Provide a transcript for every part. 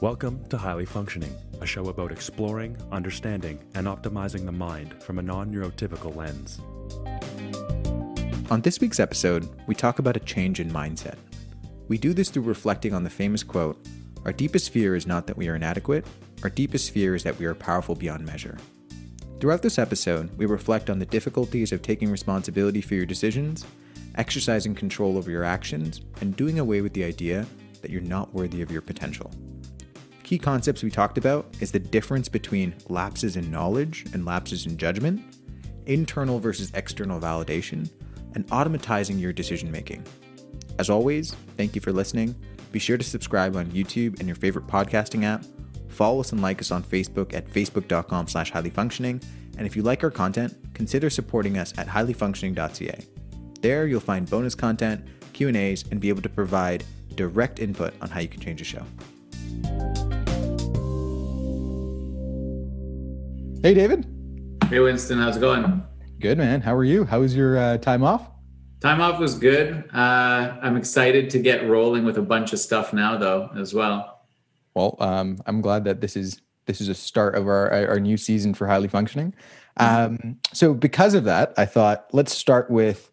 Welcome to Highly Functioning, a show about exploring, understanding, and optimizing the mind from a non neurotypical lens. On this week's episode, we talk about a change in mindset. We do this through reflecting on the famous quote Our deepest fear is not that we are inadequate, our deepest fear is that we are powerful beyond measure. Throughout this episode, we reflect on the difficulties of taking responsibility for your decisions, exercising control over your actions, and doing away with the idea that you're not worthy of your potential. Key concepts we talked about is the difference between lapses in knowledge and lapses in judgment, internal versus external validation, and automatizing your decision making. As always, thank you for listening. Be sure to subscribe on YouTube and your favorite podcasting app. Follow us and like us on Facebook at facebook.com slash highlyfunctioning. And if you like our content, consider supporting us at highlyfunctioning.ca. There you'll find bonus content, Q&As, and be able to provide direct input on how you can change the show. Hey, David. Hey, Winston, how's it going? Good, man. How are you? How was your uh, time off? Time off was good. Uh, I'm excited to get rolling with a bunch of stuff now, though, as well. Well, um, I'm glad that this is this is a start of our our new season for highly functioning. Um, so, because of that, I thought let's start with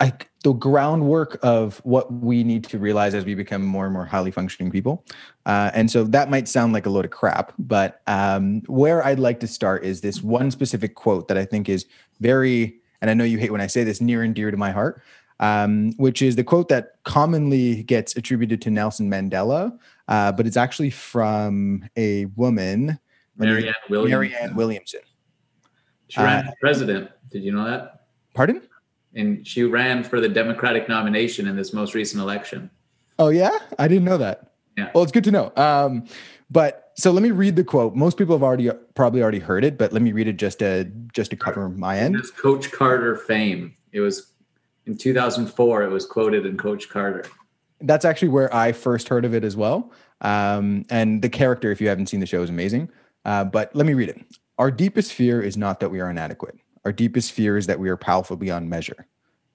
I, the groundwork of what we need to realize as we become more and more highly functioning people. Uh, and so that might sound like a load of crap, but um, where I'd like to start is this one specific quote that I think is very, and I know you hate when I say this, near and dear to my heart, um, which is the quote that commonly gets attributed to Nelson Mandela, uh, but it's actually from a woman, Marianne Williamson. Marianne Williamson. She ran uh, president. Did you know that? Pardon? And she ran for the Democratic nomination in this most recent election. Oh yeah, I didn't know that. Yeah. Well, it's good to know. Um, but so let me read the quote. Most people have already probably already heard it, but let me read it just to just to cover my end. It's Coach Carter fame. It was in 2004. It was quoted in Coach Carter. That's actually where I first heard of it as well. Um, and the character, if you haven't seen the show, is amazing. Uh, but let me read it. Our deepest fear is not that we are inadequate. Our deepest fear is that we are powerful beyond measure.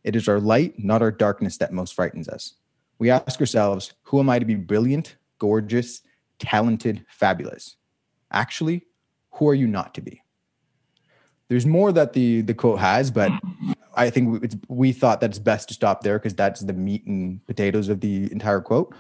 It is our light, not our darkness, that most frightens us. We ask ourselves, who am I to be brilliant, gorgeous, talented, fabulous? Actually, who are you not to be? There's more that the the quote has, but I think we thought that it's best to stop there because that's the meat and potatoes of the entire quote.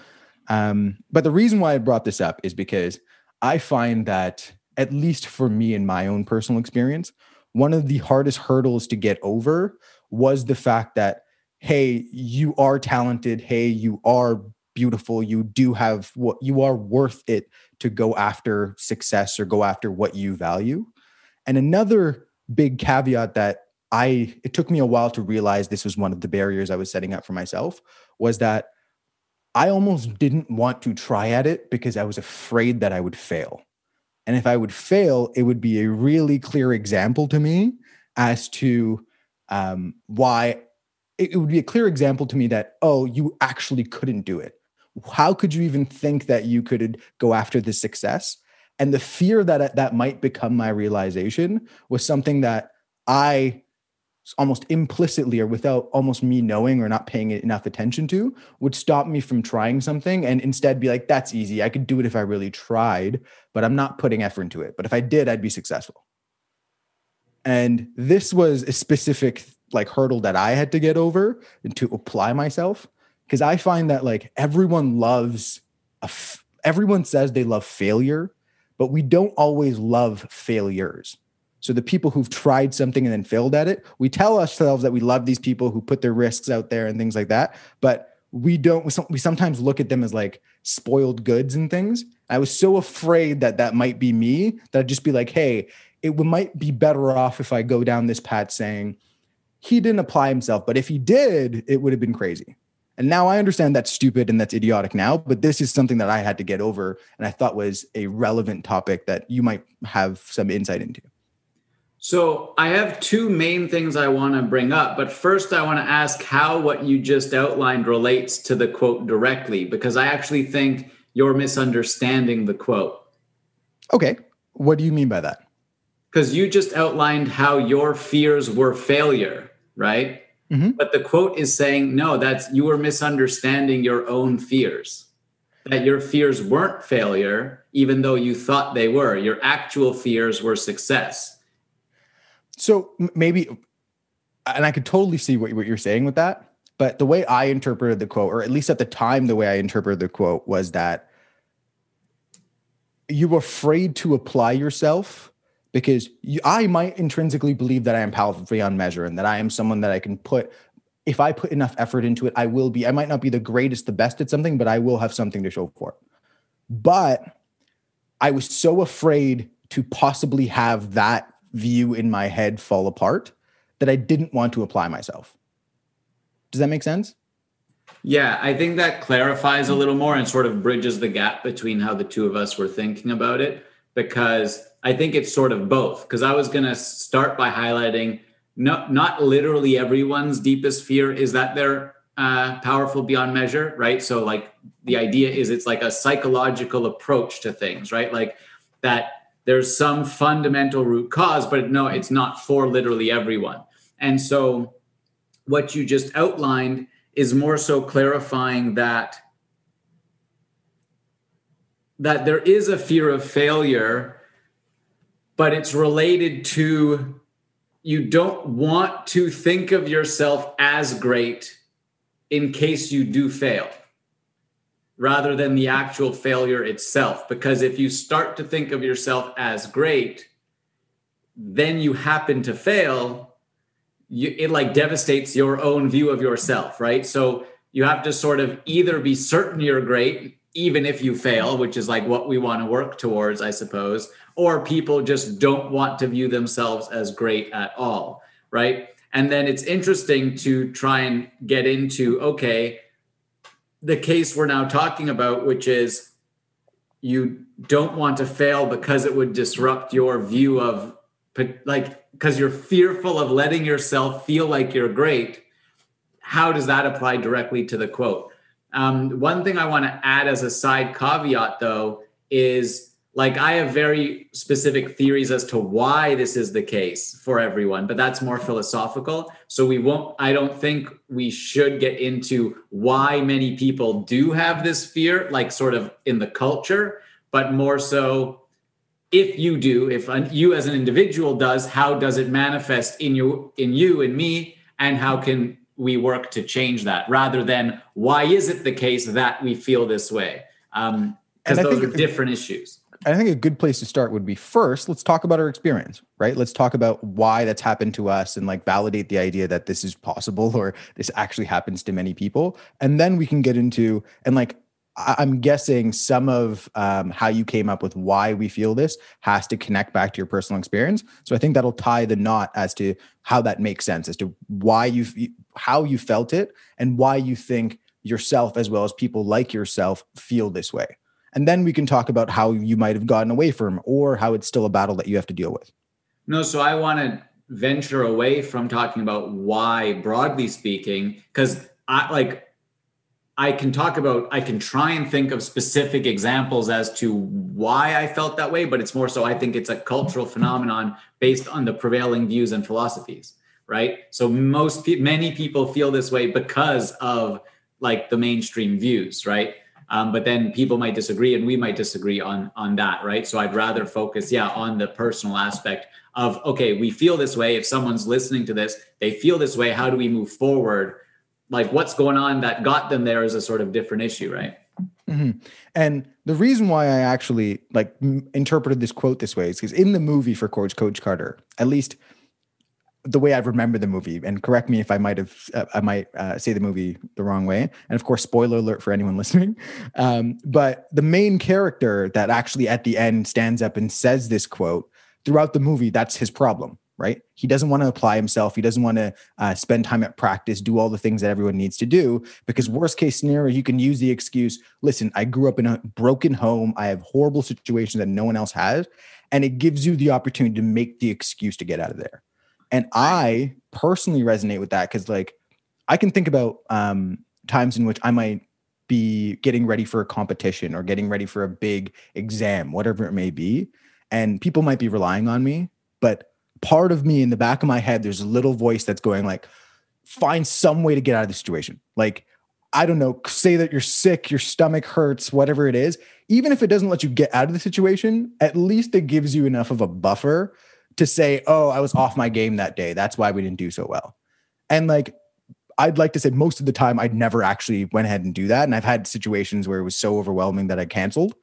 Um, but the reason why I brought this up is because I find that, at least for me in my own personal experience, one of the hardest hurdles to get over was the fact that hey you are talented. Hey you are beautiful. You do have what you are worth it to go after success or go after what you value. And another big caveat that i it took me a while to realize this was one of the barriers i was setting up for myself was that i almost didn't want to try at it because i was afraid that i would fail and if I would fail, it would be a really clear example to me as to um, why it, would be a clear example to me that, oh, you actually couldn't do it. How could you even think that you could go after this success? And the fear that that might become my realization was something that I almost implicitly or without almost me knowing or not paying enough attention to would stop me from trying something and instead be like that's easy. I could do it if i really tried but i'm not putting effort into it. But if i did i'd be successful. And this was a specific like hurdle that i had to get over and to apply myself because i find that like everyone loves everyone says they love failure but we don't always love failures so the people who've tried something and then failed at it, we tell ourselves that we love these people who put their risks out there and things like that. But we don't, we sometimes look at them as like spoiled goods and things. I was so afraid that that might be me that I'd just be like, hey, it might be better off if I go down this path saying he didn't apply himself, but if he did, it would have been crazy. And now I understand that's stupid and that's idiotic now, but this is something that I had to get over and I thought was a relevant topic that you might have some insight into. So I have two main things I want to bring up, but first I want to ask how what you just outlined relates to the quote directly, because I actually think you're misunderstanding the quote. Okay. What do you mean by that? Because you just outlined how your fears were failure, right? Mm-hmm. But the quote is saying, no, that's you were misunderstanding your own fears. that your fears weren't failure, even though you thought they were. Your actual fears were success. So maybe, and I could totally see what, what you're saying with that. But the way I interpreted the quote, or at least at the time, the way I interpreted the quote was that you were afraid to apply yourself because you, I might intrinsically believe that I am powerful beyond measure and that I am someone that I can put if I put enough effort into it, I will be. I might not be the greatest, the best at something, but I will have something to show for it. But I was so afraid to possibly have that view in my head fall apart that I didn't want to apply myself. Does that make sense? Yeah, I think that clarifies a little more and sort of bridges the gap between how the two of us were thinking about it because I think it's sort of both. Because I was going to start by highlighting not not literally everyone's deepest fear is that they're uh, powerful beyond measure, right? So like the idea is it's like a psychological approach to things, right? Like that there's some fundamental root cause, but no, it's not for literally everyone. And so what you just outlined is more so clarifying that that there is a fear of failure but it's related to you don't want to think of yourself as great in case you do fail rather than the actual failure itself. Because if you start to think of yourself as great, then you happen to fail, you, it like devastates your own view of yourself, right? So you have to sort of either be certain you're great, even if you fail, which is like what we want to work towards, I suppose, or people just don't want to view themselves as great at all, right? And then it's interesting to try and get into okay, the case we're now talking about, which is you don't want to fail because it would disrupt your view of like because you're fearful of letting yourself feel like you're great. How does that apply directly to the quote? Um, one thing I want to add as a side caveat, though, is like I have very specific theories as to why this is the case for everyone, but that's more philosophical. So we won't, I don't think we should get into why many people do have this fear, like sort of in the culture, but more so if you do, if you as an individual does, how does it manifest in you, in you and me, and how can we work to change that rather than why is it the case that we feel this way? Um, because those are different issues I think a good place to start would be first, let's talk about our experience, right? Let's talk about why that's happened to us and like validate the idea that this is possible or this actually happens to many people. And then we can get into, and like, I'm guessing some of um, how you came up with why we feel this has to connect back to your personal experience. So I think that'll tie the knot as to how that makes sense, as to why you, how you felt it, and why you think yourself as well as people like yourself feel this way and then we can talk about how you might have gotten away from or how it's still a battle that you have to deal with. No so i want to venture away from talking about why broadly speaking because i like i can talk about i can try and think of specific examples as to why i felt that way but it's more so i think it's a cultural phenomenon based on the prevailing views and philosophies right? So most many people feel this way because of like the mainstream views right um, but then people might disagree and we might disagree on on that right? So i'd rather focus yeah on the personal aspect of okay we feel this way. If someone's listening to this they feel this way. How do we move forward? Like what's going on that got them there is a sort of different issue right? Mm-hmm. and the reason why i actually like m- interpreted this quote this way is because in the movie for coach coach carter at least the way I remember the movie, and correct me if I might have, uh, I might uh, say the movie the wrong way. And of course, spoiler alert for anyone listening. Um, but the main character that actually at the end stands up and says this quote throughout the movie, that's his problem, right? He doesn't want to apply himself. He doesn't want to uh, spend time at practice, do all the things that everyone needs to do. Because worst case scenario, you can use the excuse, listen, I grew up in a broken home. I have horrible situations that no one else has. And it gives you the opportunity to make the excuse to get out of there and I personally resonate with that because, like, I can think about um, times in which I might be getting ready for a competition or getting ready for a big exam, whatever it may be. And people might be relying on me, but part of me in the back of my head, there's a little voice that's going, like, find some way to get out of the situation. Like, I don't know, say that you're sick, your stomach hurts, whatever it is, even if it doesn't let you get out of the situation, at least it gives you enough of a buffer to say, oh, I was off my game that day. That's why we didn't do so well. And like, I'd like to say most of the time I'd never actually went ahead and do that. And I've had situations where it was so overwhelming that I canceled.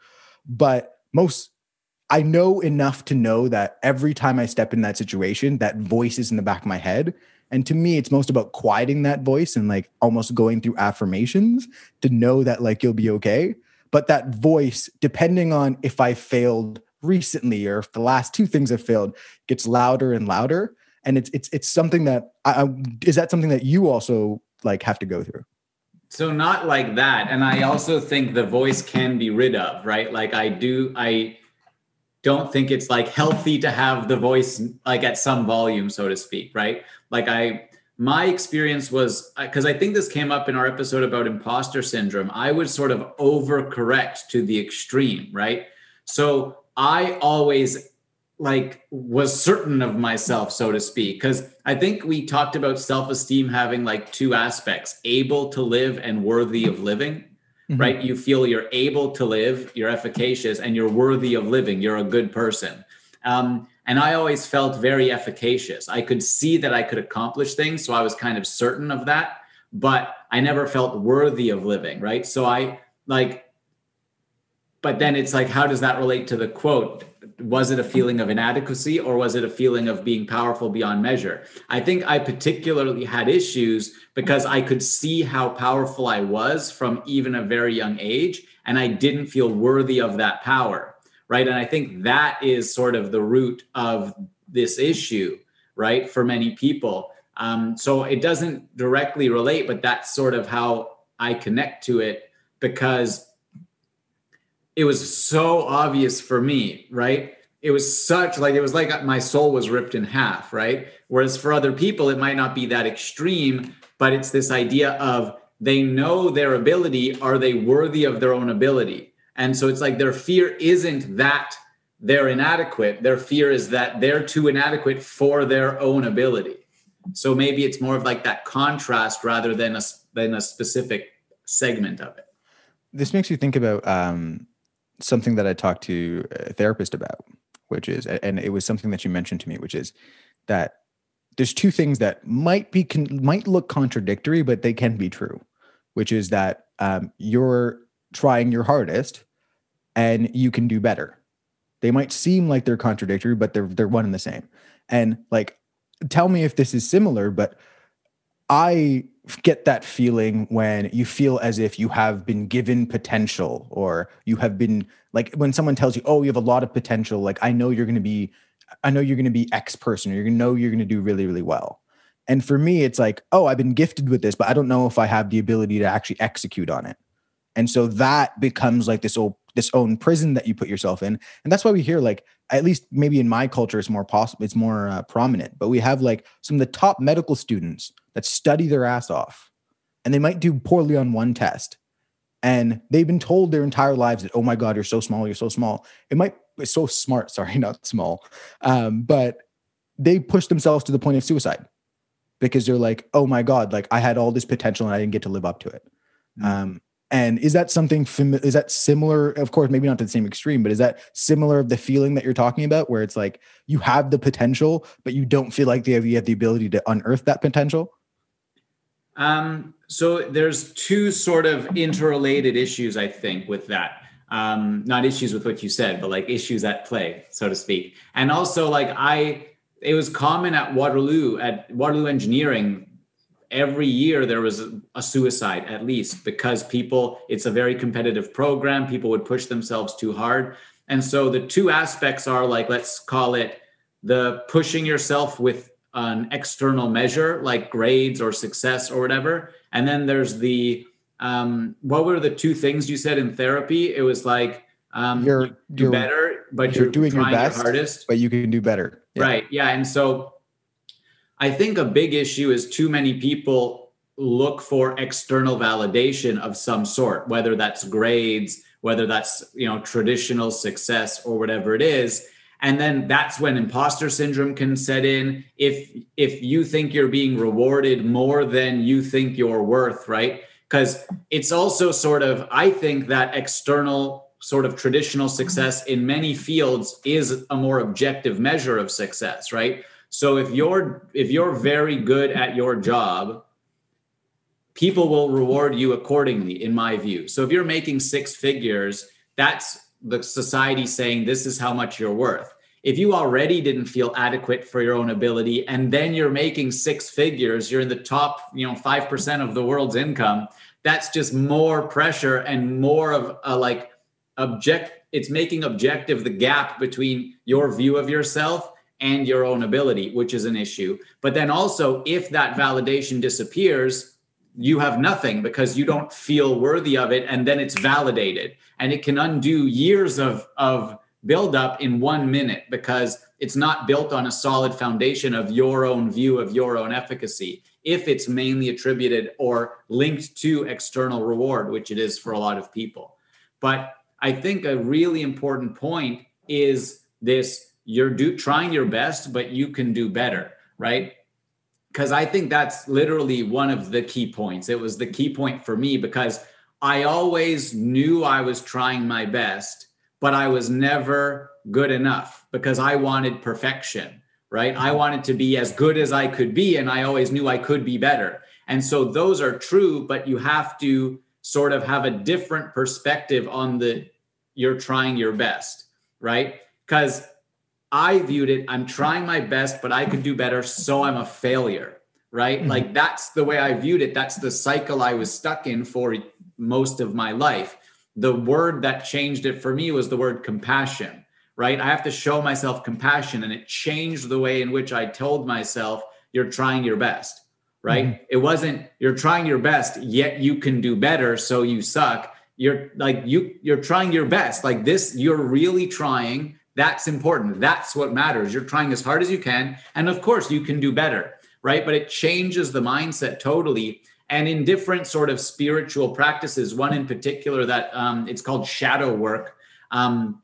But most I know enough to know that every time I step in that situation, that voice is in the back of my head. And to me, it's most about quieting that voice and like almost going through affirmations to know that like you'll be okay. But that voice, depending on if I failed recently or if the last two things have failed, gets louder and louder. And it's it's it's something that I, is that something that you also like have to go through. So not like that. And I also think the voice can be rid of, right? Like I do I don't think it's like healthy to have the voice like at some volume so to speak, right? Like I my experience was because I think this came up in our episode about imposter syndrome. I would sort of overcorrect to the extreme, right? So I always like was certain of myself so to speak because i think we talked about self-esteem having like two aspects able to live and worthy of living mm-hmm. right? You feel you're able to live you're efficacious and you're worthy of living you're a good person. Um, and i always felt very efficacious. I could see that i could accomplish things so i was kind of certain of that but i never felt worthy of living right? So i like but then it's like how does that relate to the quote was it a feeling of inadequacy or was it a feeling of being powerful beyond measure? I think I particularly had issues because I could see how powerful I was from even a very young age, and I didn't feel worthy of that power. Right. And I think that is sort of the root of this issue, right, for many people. Um, so it doesn't directly relate, but that's sort of how I connect to it because it was so obvious for me, right? It was such like it was like my soul was ripped in half, right? Whereas for other people, it might not be that extreme, but it's this idea of they know their ability. Are they worthy of their own ability? And so it's like their fear isn't that they're inadequate. Their fear is that they're too inadequate for their own ability. So maybe it's more of like that contrast rather than a than a specific segment of it. This makes you think about um, something that I talked to a therapist about, which is, and it was something that you mentioned to me, which is that there's two things that might be might look contradictory, but they can be true, which is that um, you're trying your hardest and you can do better. They might seem like they're contradictory, but they're they're one and the same. And like, tell me if this is similar, but I get that feeling when you feel as if you have been given potential or you have been like when someone tells you, oh, you have a lot of potential, like I know you're going to be, I know you're going to be X person, or to know you're going to do really, really well. And for me, it's like, oh, I've been gifted with this, but I don't know if I have the ability to actually execute on it. And so that becomes like this old this own prison that you put yourself in. And that's why we hear like at least maybe in my culture it's more possible it's more uh, prominent, but we have like some of the top medical students that study their ass off. And they might do poorly on one test. And they've been told their entire lives that oh my god you're so small you're so small. It might it's so smart sorry not small. Um, but they push themselves to the point of suicide because they're like oh my god like i had all this potential and i didn't get to live up to it. Mm-hmm. um, and is that something is that similar of course maybe not to the same extreme but is that similar of the feeling that you're talking about where it's like you have the potential but you don't feel like have, you have the ability to unearth that potential um, so there's two sort of interrelated issues, I think, with that. Um, not issues with what you said, but like issues at play, so to speak. And also, like I, it was common at Waterloo, at Waterloo Engineering, every year there was a, suicide at least because people. It's a very competitive program. People would push themselves too hard, and so the two aspects are like let's call it the pushing yourself with an external measure like grades or success or whatever. And then there's the um, what were the two things you said in therapy? It was like um, you're you do you're, better but you're, you're doing your best your hardest. but you can do better. Yeah. right yeah and so i think a big issue is too many people look for external validation of some sort whether that's grades whether that's you know traditional success or whatever it is and then that's when imposter syndrome can set in. If if you think you're being rewarded more than you think you're worth right? Because it's also sort of i think that external sort of traditional success in many fields is a more objective measure of success right? So if you're if you're very good at your job people will reward you accordingly in my view. So if you're making six figures that's the society saying this is how much you're worth. If you already didn't feel adequate for your own ability and then you're making six figures you're in the top you know 5% of the world's income that's just more pressure and more of a like object it's making objective the gap between your view of yourself and your own ability which is an issue. But then also if that validation disappears you have nothing because you don't feel worthy of it and then it's validated. And it can undo years of of build up in one minute because it's not built on a solid foundation of your own view of your own efficacy if it's mainly attributed or linked to external reward which it is for a lot of people. But i think a really important point is this you're do trying your best but you can do better right because i think that's literally one of the key points it was the key point for me because i always knew i was trying my best but I was never good enough because I wanted perfection, right? I mm-hmm. wanted to be as good as I could be, and I always knew I could be better. And so those are true, but you have to sort of have a different perspective on the you're trying your best, right? Because I viewed it, I'm trying my best, but I could do better, so I'm a failure, right? Mm-hmm. Like that's the way I viewed it. That's the cycle I was stuck in for most of my life the word that changed it for me was the word compassion, right? I have to show myself compassion. And it changed the way in which I told myself, you're trying your best, right? Mm-hmm. It wasn't, you're trying your best, yet you can do better. So you suck. You're like, you, you're trying your best. Like this, you're really trying. That's important. That's what matters. You're trying as hard as you can. And of course, you can do better, right? But it changes the mindset totally and in different sort of spiritual practices one in particular that um, it's called shadow work um,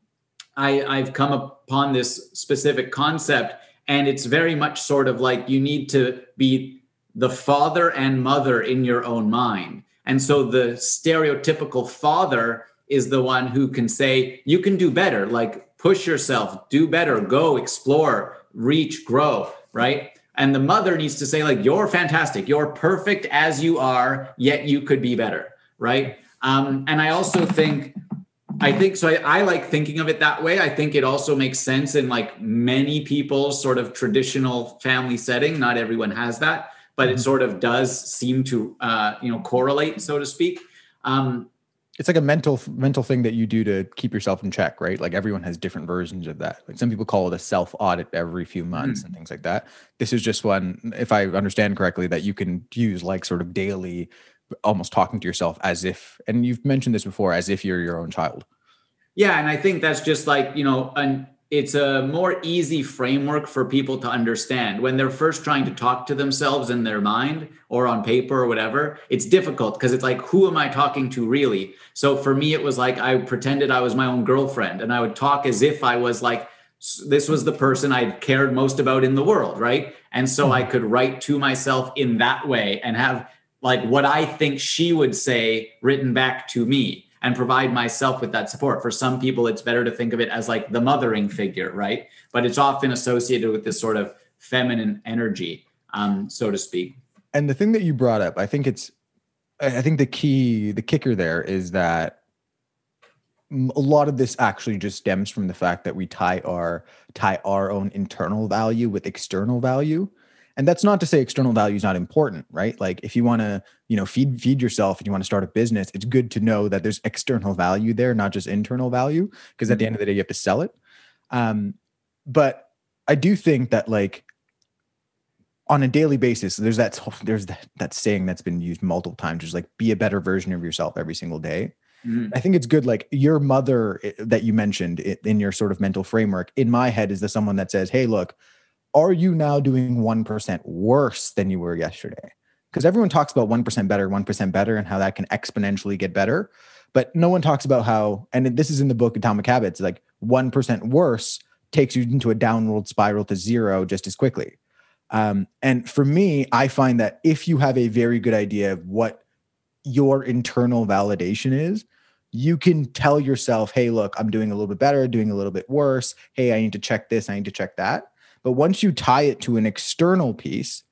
I, i've come upon this specific concept and it's very much sort of like you need to be the father and mother in your own mind and so the stereotypical father is the one who can say you can do better like push yourself do better go explore reach grow right? And the mother needs to say like you're fantastic. You're perfect as you are yet you could be better right? Um, and i also think i think so I, I, like thinking of it that way. I think it also makes sense in like many people's sort of traditional family setting. Not everyone has that but it mm-hmm. sort of does seem to uh, you know correlate so to speak. Um, it's like a mental mental thing that you do to keep yourself in check right? Like everyone has different versions of that. Like some people call it a self audit every few months mm. and things like that. This is just one if i understand correctly that you can use like sort of daily almost talking to yourself as if and you've mentioned this before as if you're your own child. Yeah and i think that's just like you know an it's a more easy framework for people to understand. When they're first trying to talk to themselves in their mind or on paper or whatever it's difficult because it's like who am i talking to really? So for me it was like i pretended i was my own girlfriend and i would talk as if i was like this was the person i cared most about in the world right? And so i mm-hmm. could write to myself in that way and have like what i think she would say written back to me and provide myself with that support. For some people, it's better to think of it as like the mothering figure, right? But it's often associated with this sort of feminine energy, um, so to speak. And the thing that you brought up, I think it's, I think the key, the kicker there is that a lot of this actually just stems from the fact that we tie our tie our own internal value with external value and that's not to say external value is not important right? Like if you want to you know feed feed yourself and you want to start a business it's good to know that there's external value there not just internal value because at the end of the day you have to sell it. Um but i do think that like on a daily basis there's that there's that, that saying that's been used multiple times just like be a better version of yourself every single day. Mm-hmm. i think it's good like your mother eh, that you mentioned in your sort of mental framework in my head is the someone that says hey look are you now doing 1% worse than you were yesterday? Because everyone talks about 1% better, 1% better, and how that can exponentially get better. But no one talks about how, and this is in the book Atomic Habits, like 1% worse takes you into a downward spiral to zero just as quickly. Um, and for me, I find that if you have a very good idea of what your internal validation is, you can tell yourself, hey, look, I'm doing a little bit better, doing a little bit worse. Hey, I need to check this, I need to check that. But once you tie it to an external piece,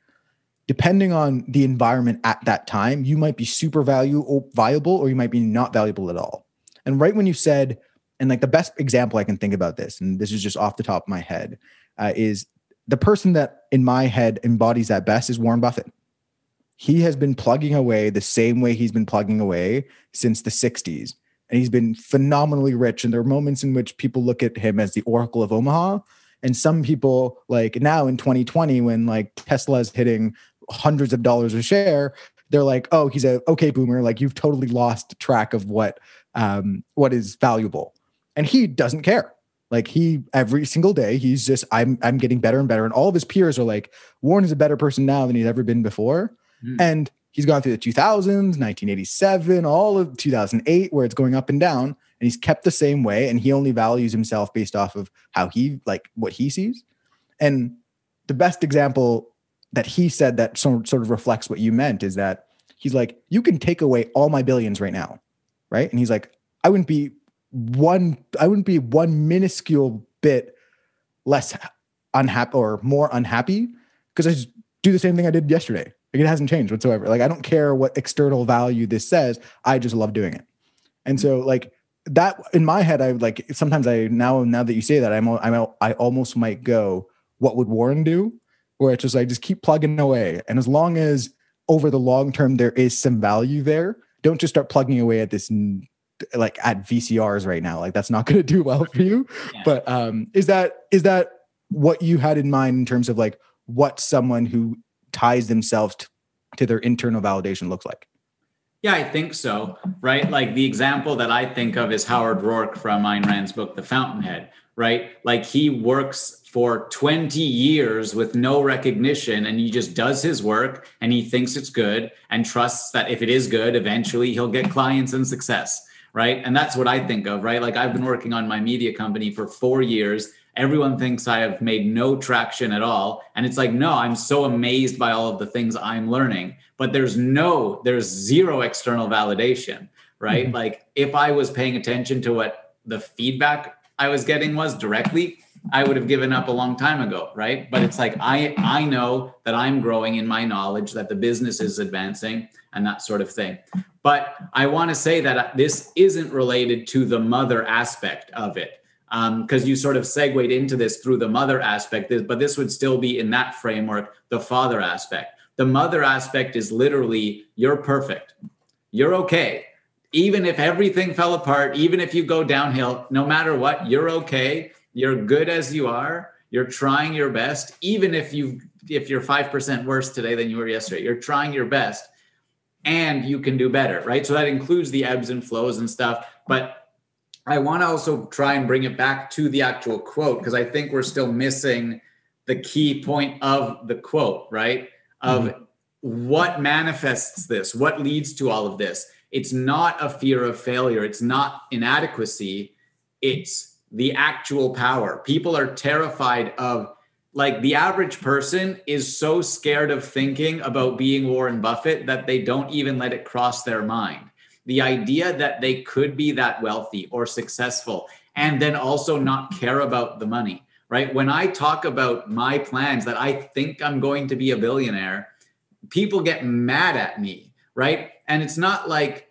depending on the environment at that time, you might be super value viable or you might be not valuable at all. And right when you said, and like the best example I can think about this, and this is just off the top of my head, uh, is the person that in my head embodies that best is Warren Buffett. He has been plugging away the same way he's been plugging away since the 60s. And he's been phenomenally rich. And there are moments in which people look at him as the Oracle of Omaha. And some people, like now in 2020, when like Tesla is hitting hundreds of dollars a share, they're like, oh, he's a okay boomer. Like you've totally lost track of what um, what is valuable. And he doesn't care. Like he every single day, he's just I'm I'm getting better and better. And all of his peers are like, Warren is a better person now than he's ever been before. Mm. And he's gone through the 2000s, 1987, all of 2008, where it's going up and down, and he's kept the same way. And he only values himself based off of how he like what he sees. And the best example that he said that sort of reflects what you meant is that he's like, you can take away all my billions right now, right? And he's like, I wouldn't be one I wouldn't be one minuscule bit less unhappy or more unhappy because I just do the same thing I did yesterday. Like it hasn't changed whatsoever. Like I don't care what external value this says. I just love doing it. And so like that in my head, I like sometimes I now now that you say that I'm I'm I almost might go, what would Warren do? Where it's just like just keep plugging away. And as long as over the long term there is some value there, don't just start plugging away at this like at VCRs right now. Like that's not going to do well for you. Yeah. But um, is that is that what you had in mind in terms of like what someone who ties themselves to, to their internal validation looks like? Yeah, I think so. Right. Like the example that I think of is Howard Roark from Ayn Rand's book, The Fountainhead. Right. Like he works for 20 years with no recognition and he just does his work and he thinks it's good and trusts that if it is good, eventually he'll get clients and success right? And that's what I think of, right? Like I've been working on my media company for four years. Everyone thinks I have made no traction at all. And it's like, no, I'm so amazed by all of the things I'm learning, but there's no, there's zero external validation, right? Mm-hmm. Like if I was paying attention to what the feedback I was getting was directly, I would have given up a long time ago, right? But it's like I I know that I'm growing in my knowledge that the business is advancing and that sort of thing. But I want to say that this isn't related to the mother aspect of it because um, you sort of segued into this through the mother aspect, but this would still be in that framework, the father aspect. The mother aspect is literally you're perfect, you're okay. Even if everything fell apart, even if you go downhill, no matter what, you're okay. You're good as you are. You're trying your best, even if you if you're five percent worse today than you were yesterday. You're trying your best, and you can do better, right? So that includes the ebbs and flows and stuff. But I want to also try and bring it back to the actual quote because I think we're still missing the key point of the quote, right? Of mm-hmm. what manifests this, what leads to all of this. It's not a fear of failure, it's not inadequacy, it's the actual power. People are terrified of like the average person is so scared of thinking about being Warren Buffett that they don't even let it cross their mind. The idea that they could be that wealthy or successful and then also not care about the money, right? When I talk about my plans that I think I'm going to be a billionaire, people get mad at me, right? And it's not like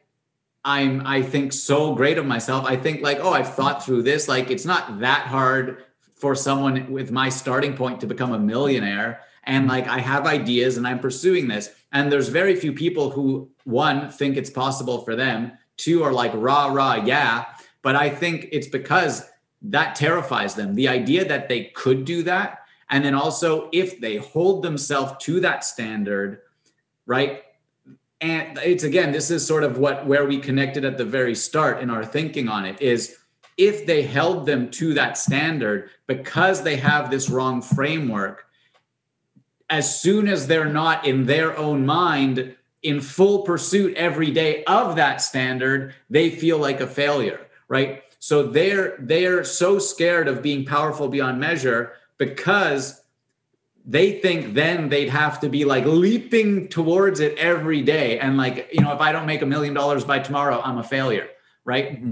I'm I think so great of myself. I think like, oh, I've thought through this. Like it's not that hard for someone with my starting point to become a millionaire and like i have ideas and i'm pursuing this and there's very few people who one think it's possible for them. Two are like rah rah yeah. But i think it's because that terrifies them. The idea that they could do that and then also if they hold themselves to that standard right? And it's again this is sort of what where we connected at the very start in our thinking on it is if they held them to that standard because they have this wrong framework as soon as they're not in their own mind in full pursuit every day of that standard they feel like a failure right so they're they're so scared of being powerful beyond measure because they think then they'd have to be like leaping towards it every day and like you know if i don't make a million dollars by tomorrow i'm a failure right mm-hmm.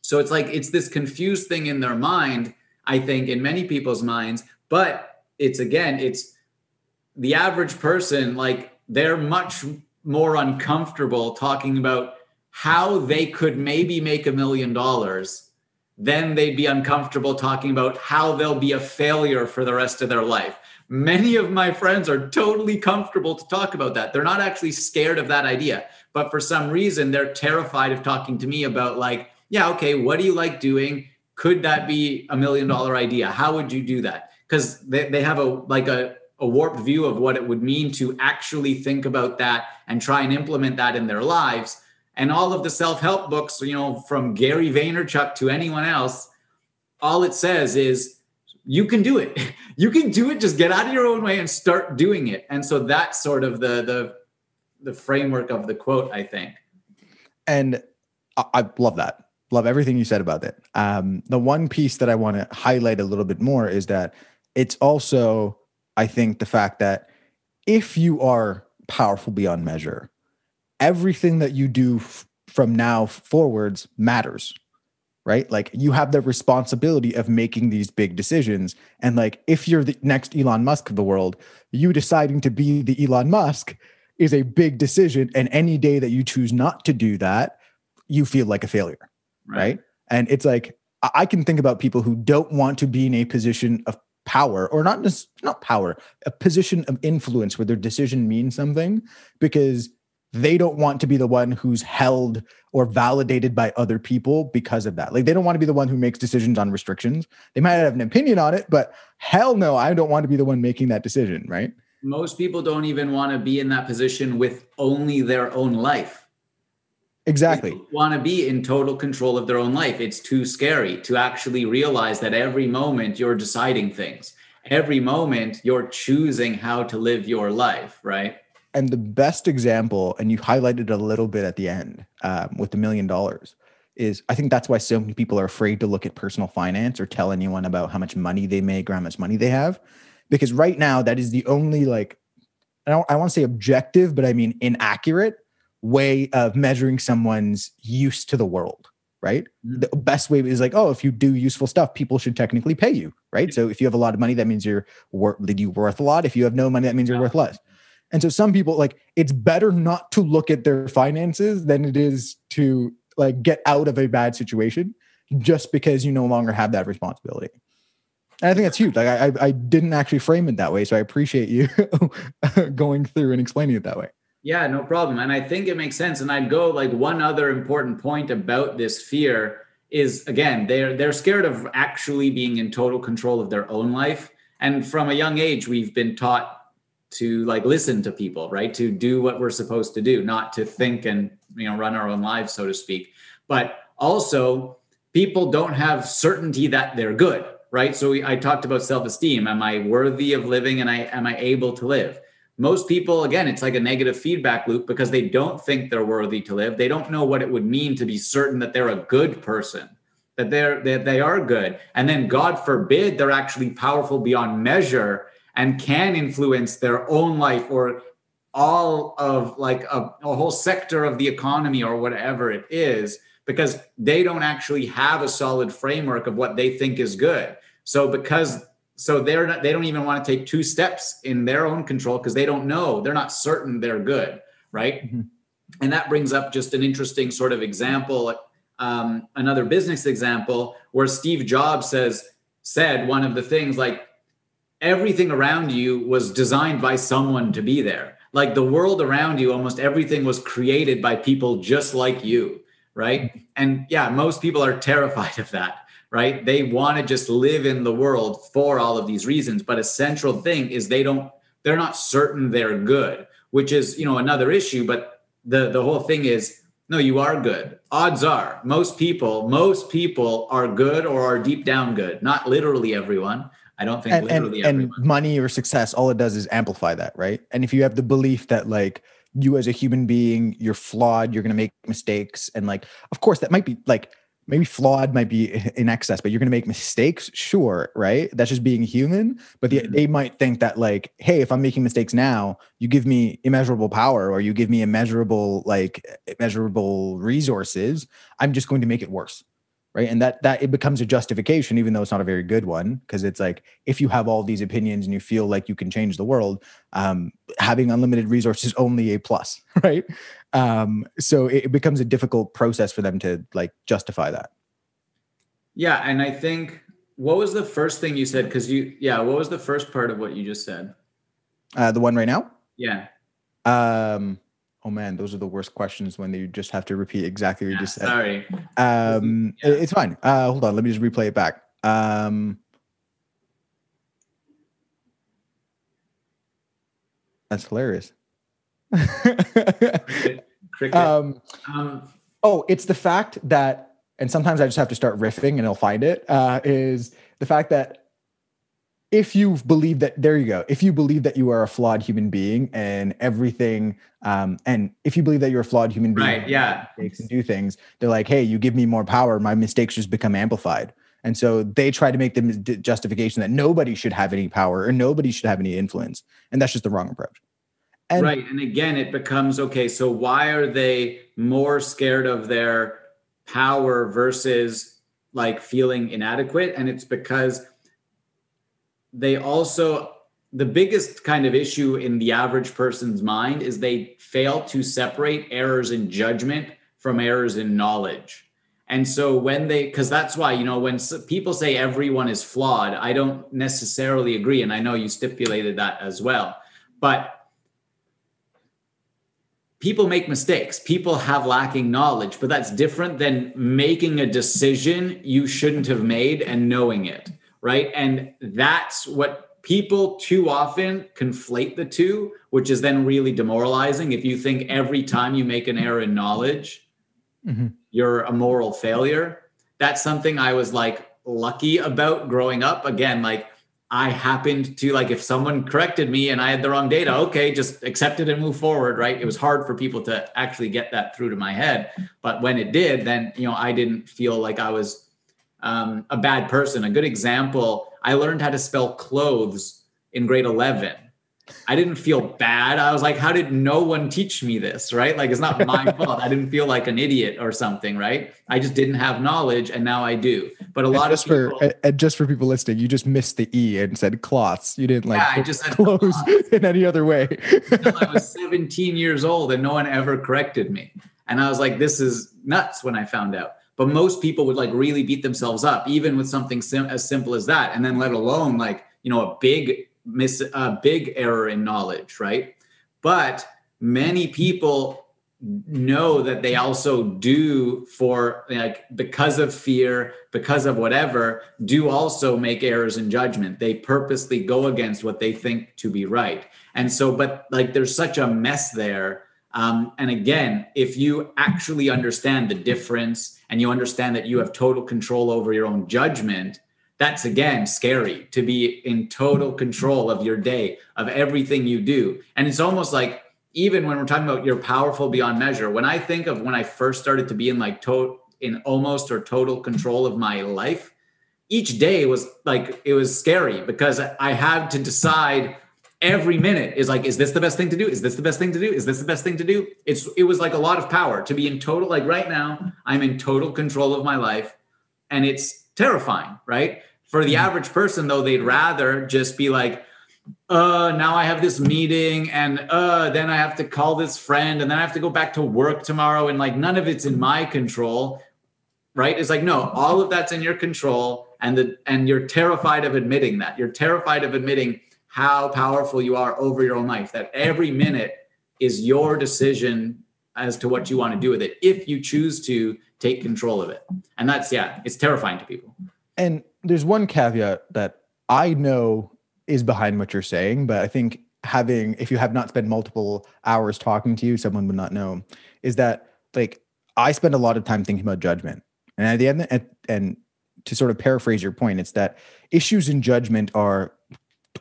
so it's like it's this confused thing in their mind i think in many people's minds but it's again it's the average person like they're much more uncomfortable talking about how they could maybe make a million dollars then they'd be uncomfortable talking about how they'll be a failure for the rest of their life Many of my friends are totally comfortable to talk about that. They're not actually scared of that idea, but for some reason, they're terrified of talking to me about, like, yeah, okay, what do you like doing? Could that be a million dollar idea? How would you do that? Because they, they have a like a, a warped view of what it would mean to actually think about that and try and implement that in their lives. And all of the self help books, you know, from Gary Vaynerchuk to anyone else, all it says is you can do it. You can do it. Just get out of your own way and start doing it. And so that's sort of the the the framework of the quote, I think. And I love that. Love everything you said about it. Um, the one piece that I want to highlight a little bit more is that it's also, I think, the fact that if you are powerful beyond measure, everything that you do f- from now forwards matters right? Like you have the responsibility of making these big decisions. And like if you're the next Elon Musk of the world, you deciding to be the Elon Musk is a big decision. And any day that you choose not to do that, you feel like a failure. Right. right? And it's like I can think about people who don't want to be in a position of power or not just not power, a position of influence where their decision means something because they don't want to be the one who's held or validated by other people because of that. Like they don't want to be the one who makes decisions on restrictions. They might have an opinion on it, but hell no, I don't want to be the one making that decision, right? Most people don't even want to be in that position with only their own life. Exactly. want to be in total control of their own life. It's too scary to actually realize that every moment you're deciding things. Every moment you're choosing how to live your life, right? and the best example, and you highlighted a little bit at the end um, with the million dollars, is I think that's why so many people are afraid to look at personal finance or tell anyone about how much money they make or how much money they have, because right now that is the only like I don't I want to say objective, but I mean inaccurate way of measuring someone's use to the world right? Mm-hmm. The best way is like, oh, if you do useful stuff, people should technically pay you, right? So if you have a lot of money, that means you're worth you worth a lot. If you have no money, that means you're worth less. And so some people like it's better not to look at their finances than it is to like get out of a bad situation just because you no longer have that responsibility. And I think that's huge. Like I, I didn't actually frame it that way, so I appreciate you going through and explaining it that way. Yeah, no problem. And I think it makes sense. And I'd go like one other important point about this fear is again they're they're scared of actually being in total control of their own life. And from a young age, we've been taught to like listen to people right to do what we're supposed to do not to think and you know run our own lives so to speak but also people don't have certainty that they're good right so we, i talked about self-esteem am i worthy of living and i am i able to live most people again it's like a negative feedback loop because they don't think they're worthy to live. They don't know what it would mean to be certain that they're a good person that they're that they are good. And then god forbid they're actually powerful beyond measure and can influence their own life or all of like a, a, whole sector of the economy or whatever it is because they don't actually have a solid framework of what they think is good. So because so they're not they don't even want to take two steps in their own control because they don't know they're not certain they're good right mm-hmm. and that brings up just an interesting sort of example um, another business example where steve jobs says said one of the things like everything around you was designed by someone to be there. Like the world around you, almost everything was created by people just like you, right? And yeah, most people are terrified of that, right? They want to just live in the world for all of these reasons. But a central thing is they don't, they're not certain they're good, which is, you know, another issue. But the the whole thing is no, you are good. Odds are most people, most people are good or are deep down good. Not literally everyone, I don't think and, literally and, and money or success, all it does is amplify that, right? And if you have the belief that like you as a human being, you're flawed, you're gonna make mistakes, and like, of course, that might be like maybe flawed might be in excess, but you're going to make mistakes. Sure. Right. That's just being human. But the, Mhm. they might think that, like, hey, if I'm making mistakes now, you give me immeasurable power or you give me immeasurable, like, immeasurable resources. I'm just going to make it worse. Right. And that, that it becomes a justification, even though it's not a very good one. Cause it's like, if you have all these opinions and you feel like you can change the world, um, having unlimited resources is only a plus. Right. Um, so it, becomes a difficult process for them to like justify that. Yeah, and I think what was the first thing you said? Because you, yeah, what was the first part of what you just said? Uh, the one right now. Yeah, Um, oh man, those are the worst questions when you just have to repeat exactly what you just said. sorry. Um, Yeah. it's fine. Uh, hold on, let me just replay it back. Um, that's hilarious. Cricket. cricket. um, um, oh, it's the fact that, and sometimes I just have to start riffing and I'll find it. Uh, is the fact that if you believe that, there you go. If you believe that you are a flawed human being and everything, um, and if you believe that you're a flawed human being, Right, yeah. mistakes and do things, they're like, hey, you give me more power, my mistakes just become amplified. And so they try to make the justification that nobody should have any power or nobody should have any influence. And that's just the wrong approach. And right, and again, it becomes okay. So why are they more scared of their power versus like feeling inadequate? And it's because they also the biggest kind of issue in the average person's mind is they fail to separate errors in judgment from errors in knowledge. And so when they, because that's why, you know, when people say everyone is flawed, I don't necessarily agree. And I know you stipulated that as well. But people make mistakes, people have lacking knowledge, but that's different than making a decision you shouldn't have made and knowing it right? And that's what people too often conflate the two, which is then really demoralizing. If you think every time you make an error in knowledge, Mhm. you're a moral failure, that's something I was like lucky about growing up. Again, like I happened to like if someone corrected me and I had the wrong data, okay, just accept it and move forward, right? It was hard for people to actually get that through to my head, but when it did, then you know I didn't feel like I was um, a bad person. A good example, I learned how to spell clothes in grade 11. I didn't feel bad. I was like, how did no one teach me this? Right? Like, it's not my fault. I didn't feel like an idiot or something, right? I just didn't have knowledge and now I do. But a And lot of just for people. and- just for people listening, you just missed the e and said cloths. You didn't like Yeah, I just said clothes in any other way. until I was 17 years old and no one ever corrected me. And I was like, this is nuts when I found out. But most people would like really beat themselves up, even with something sim- as simple as that. And then let alone like, you know, a big miss, a big error in knowledge, right? But many people know that they also do for like because of fear because of whatever do also make errors in judgment. They purposely go against what they think to be right. And so but like there's such a mess there. Um, and again if you actually understand the difference and you understand that you have total control over your own judgment that's again scary to be in total control of your day of everything you do. And it's almost like even when we're talking about you're powerful beyond measure when i think of when i first started to be in like to- in almost or total control of my life each day was like it was scary because i had to decide every minute is like is this the best thing to do? Is this the best thing to do? Is this the best thing to do? It's it was like a lot of power to be in total like right now i'm in total control of my life and it's terrifying right for the average person though they'd rather just be like uh now i have this meeting and uh then i have to call this friend and then i have to go back to work tomorrow and like none of it's in my control right? It's like no all of that's in your control and the and you're terrified of admitting that. You're terrified of admitting how powerful you are over your own life that every minute is your decision as to what you want to do with it if you choose to take control of it. And that's yeah it's terrifying to people. And there's one caveat that I know is behind what you're saying, but I think having, if you have not spent multiple hours talking to you, someone would not know, is that like I spend a lot of time thinking about judgment. And at the end, and to sort of paraphrase your point, it's that issues in judgment are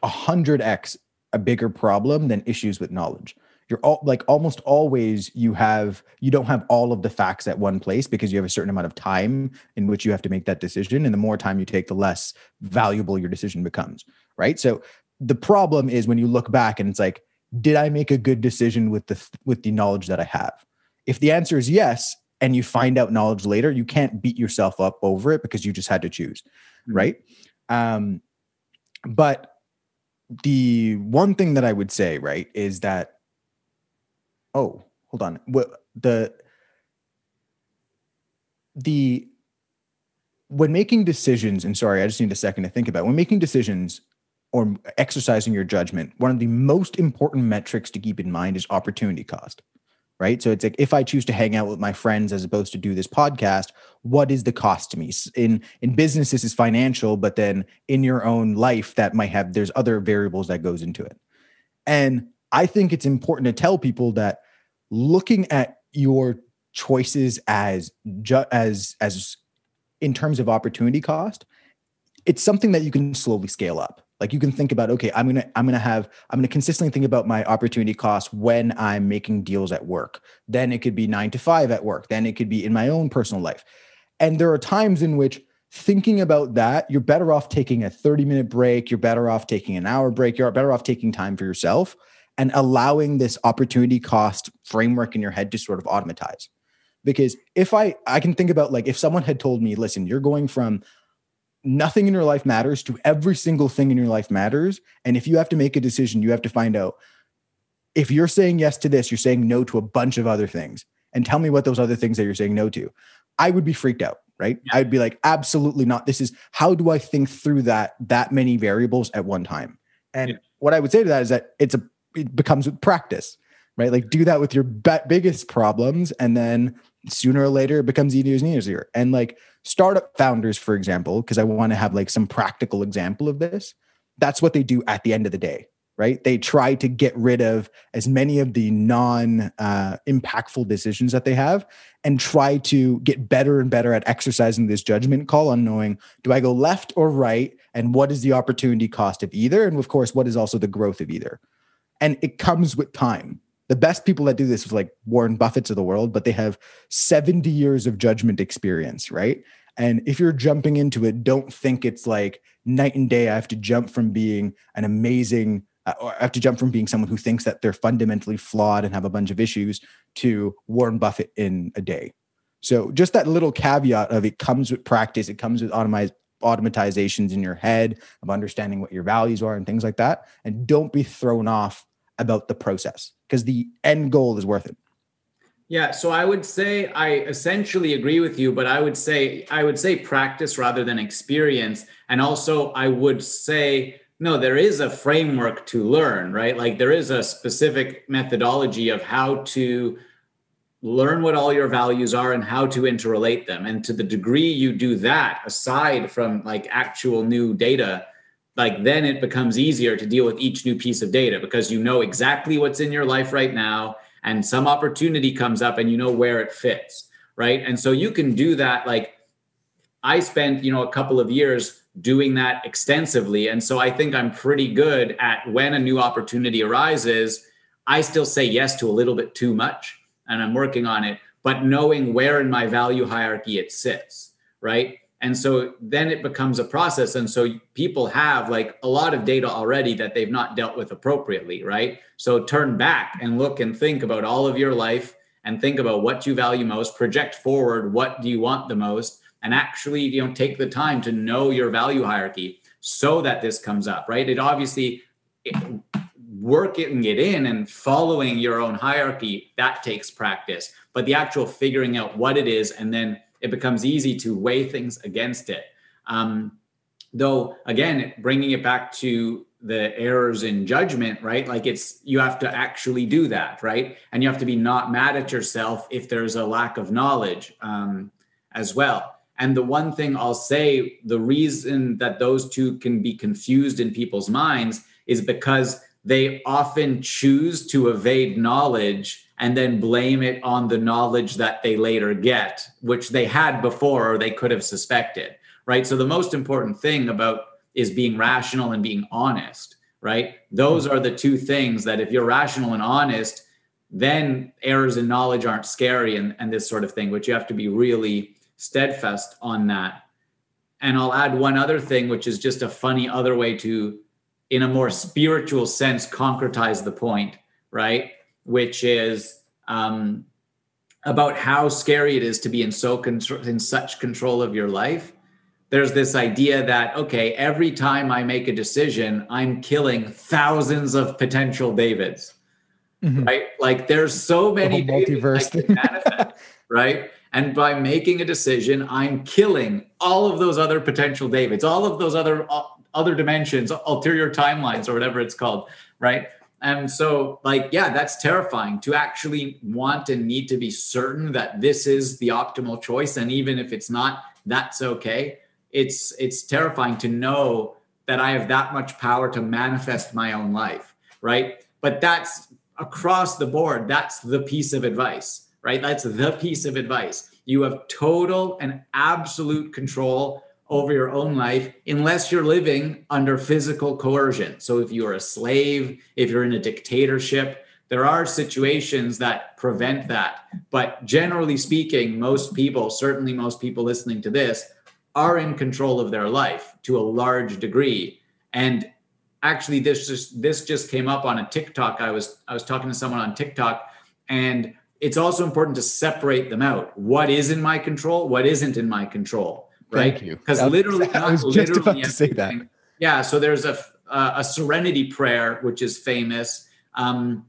a hundred X a bigger problem than issues with knowledge. You're all like almost always you have you don't have all of the facts at one place because you have a certain amount of time in which you have to make that decision and the more time you take the less valuable your decision becomes right? So the problem is when you look back and it's like did i make a good decision with the with the knowledge that i have? If the answer is yes and you find out knowledge later you can't beat yourself up over it because you just had to choose mm-hmm. right? Um but the one thing that i would say right is that oh hold on. What the the when making decisions and sorry i just need a second to think about it. when making decisions or exercising your judgment one of the most important metrics to keep in mind is opportunity cost right? So it's like if i choose to hang out with my friends as opposed to do this podcast what is the cost to me? In in business this is financial but then in your own life that might have there's other variables that goes into it. And I think it's important to tell people that looking at your choices as ju- as as in terms of opportunity cost, it's something that you can slowly scale up. Like you can think about, okay, I'm gonna I'm gonna have I'm gonna consistently think about my opportunity cost when I'm making deals at work. Then it could be nine to five at work. Then it could be in my own personal life. And there are times in which thinking about that, you're better off taking a 30 minute break. You're better off taking an hour break. You're better off taking time for yourself and allowing this opportunity cost framework in your head to sort of automatize. Because if i i can think about like if someone had told me listen you're going from nothing in your life matters to every single thing in your life matters and if you have to make a decision you have to find out. If you're saying yes to this you're saying no to a bunch of other things and tell me what those other things that you're saying no to. I would be freaked out right? Yeah. i'd be like absolutely not. This is how do i think through that that many variables at one time? And yeah. what i would say to that is that it's a it becomes with practice, right? Like do that with your be- biggest problems, and then sooner or later it becomes easier and easier. And like startup founders, for example, because I want to have like some practical example of this. That's what they do at the end of the day, right? They try to get rid of as many of the non uh, impactful decisions that they have and try to get better and better at exercising this judgment call on knowing do I go left or right? And what is the opportunity cost of either? And of course, what is also the growth of either? And it comes with time. The best people that do this is like Warren Buffett's of the world, but they have 70 years of judgment experience, right? And if you're jumping into it, don't think it's like night and day. I have to jump from being an amazing, uh, or I have to jump from being someone who thinks that they're fundamentally flawed and have a bunch of issues to Warren Buffett in a day. So just that little caveat of it comes with practice, it comes with automized automatizations in your head of understanding what your values are and things like that. And don't be thrown off about the process because the end goal is worth it. Yeah, so I would say I essentially agree with you, but I would say I would say practice rather than experience. And also I would say no, there is a framework to learn, right? Like there is a specific methodology of how to learn what all your values are and how to interrelate them. And to the degree you do that, aside from like actual new data, like then it becomes easier to deal with each new piece of data because you know exactly what's in your life right now and some opportunity comes up and you know where it fits right? And so you can do that like i spent you know a couple of years doing that extensively. And so i think i'm pretty good at when a new opportunity arises i still say yes to a little bit too much and i'm working on it but knowing where in my value hierarchy it sits right and so then it becomes a process. And so people have like a lot of data already that they've not dealt with appropriately right? So turn back and look and think about all of your life and think about what you value most project forward what do you want the most and actually you know take the time to know your value hierarchy so that this comes up right? It obviously it, working it in and following your own hierarchy that takes practice. But the actual figuring out what it is and then it becomes easy to weigh things against it. Um, though, again, bringing it back to the errors in judgment, right? Like it's, you have to actually do that, right? And you have to be not mad at yourself if there's a lack of knowledge um, as well. And the one thing I'll say, the reason that those two can be confused in people's minds is because they often choose to evade knowledge and then blame it on the knowledge that they later get, which they had before or they could have suspected, right? So the most important thing about is being rational and being honest, right? Those are the two things that if you're rational and honest, then errors in knowledge aren't scary and, and this sort of thing, but you have to be really steadfast on that. And I'll add one other thing, which is just a funny other way to, in a more spiritual sense, concretize the point, right? Which is um, about how scary it is to be in so in such control of your life. There's this idea that okay, every time I make a decision, I'm killing thousands of potential Davids mm-hmm. right? Like there's so many the multiverse manifest, right? And by making a decision, I'm killing all of those other potential Davids, all of those other uh, other dimensions, ulterior timelines, or whatever it's called, right? And so, like, yeah, that's terrifying to actually want and need to be certain that this is the optimal choice. And even if it's not, that's okay. It's it's terrifying to know that I have that much power to manifest my own life, right? But that's across the board, that's the piece of advice, right? That's the piece of advice. You have total and absolute control over your own life unless you're living under physical coercion. So if you're a slave, if you're in a dictatorship, there are situations that prevent that. But generally speaking, most people, certainly most people listening to this, are in control of their life to a large degree. And actually this just this just came up on a TikTok. I was I was talking to someone on TikTok and it's also important to separate them out. What is in my control? What isn't in my control? Right? Thank you. Because literally, I was just about to say that. Yeah. So there's a uh, a serenity prayer which is famous. Um,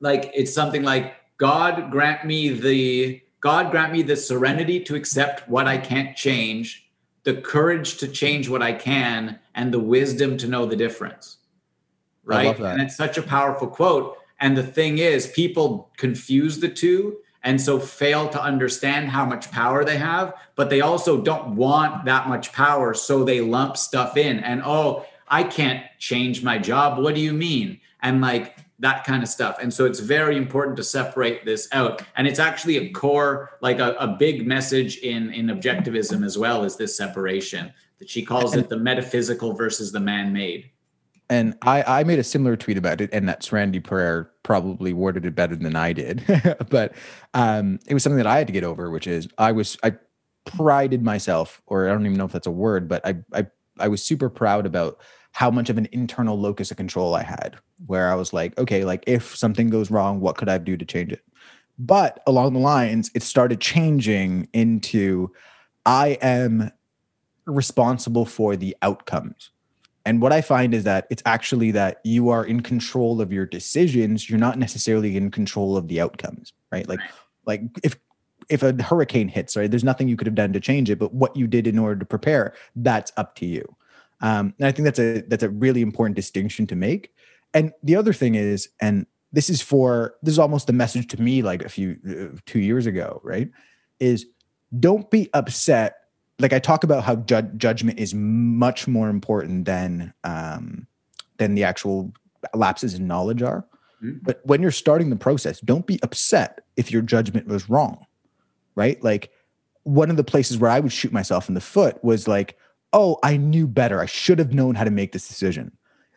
like it's something like God grant me the God grant me the serenity to accept what I can't change the courage to change what I can, and the wisdom to know the difference. Right. And it's such a powerful quote. And the thing is, people confuse the two and so fail to understand how much power they have, but they also don't want that much power. So they lump stuff in and, oh, I can't change my job. What do you mean? And like, that kind of stuff. And so it's very important to separate this out. And it's actually a core, like a, a big message in, in objectivism as well is this separation that she calls it the metaphysical versus the man-made. And I, I made a similar tweet about it, and that Serenity Prayer probably worded it better than I did. but um, it was something that I had to get over, which is I was I prided myself, or I don't even know if that's a word, but I I I was super proud about how much of an internal locus of control I had, where I was like, okay, like if something goes wrong, what could I do to change it? But along the lines, it started changing into I am responsible for the outcomes. And what I find is that it's actually that you are in control of your decisions. You're not necessarily in control of the outcomes, right? Like, like if if a hurricane hits, right, there's nothing you could have done to change it, but what you did in order to prepare, that's up to you. Um, and I think that's a that's a really important distinction to make. And the other thing is, and this is for this is almost a message to me like a few uh, two years ago, right? Is don't be upset. Like I talk about how ju- judgment is much more important than um, than the actual lapses in knowledge are. Mm-hmm. But when you're starting the process, don't be upset if your judgment was wrong, right? Like one of the places where I would shoot myself in the foot was like, oh, I knew better. I should have known how to make this decision.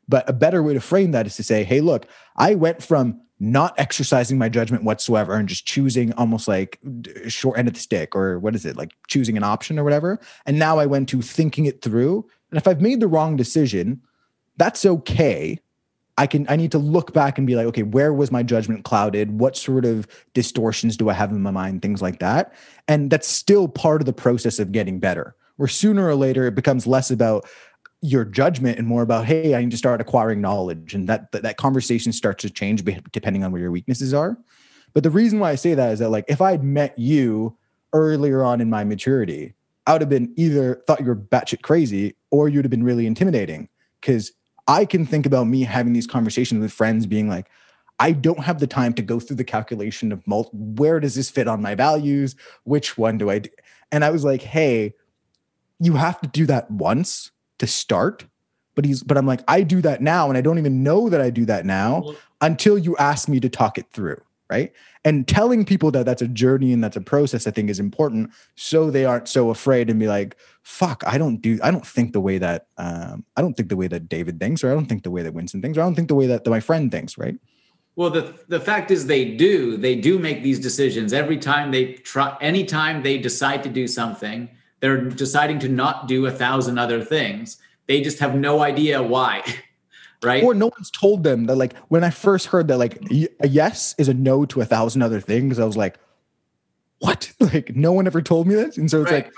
But a better way to frame that is to say, hey, look, I went from not exercising my judgment whatsoever and just choosing almost like short end of the stick or what is it, like choosing an option or whatever. And now I went to thinking it through. And if I've made the wrong decision, that's okay. I can I need to look back and be like, okay, where was my judgment clouded? What sort of distortions do I have in my mind? Things like that. And that's still part of the process of getting better where sooner or later it becomes less about your judgment and more about hey i need to start acquiring knowledge and that that, that conversation starts to change depending on where your weaknesses are but the reason why i say that is that like if i had met you earlier on in my maturity i would have been either thought you were batshit crazy or you'd have been really intimidating because i can think about me having these conversations with friends being like I don't have the time to go through the calculation of mul- where does this fit on my values? Which one do I do? And I was like, hey, you have to do that once to start but he's but i'm like i do that now and i don't even know that i do that now until you ask me to talk it through right and telling people that that's a journey and that's a process i think is important so they aren't so afraid and be like fuck i don't do i don't think the way that um, i don't think the way that david thinks or i don't think the way that winston thinks or i don't think the way that, that my friend thinks right Well, the the fact is they do. They do make these decisions every time they try anytime they decide to do something, they're deciding to not do a thousand other things. They just have no idea why. Right. Or no one's told them that like when I first heard that like a yes is a no to a thousand other things, I was like, what? Like no one ever told me this. And so it's right. like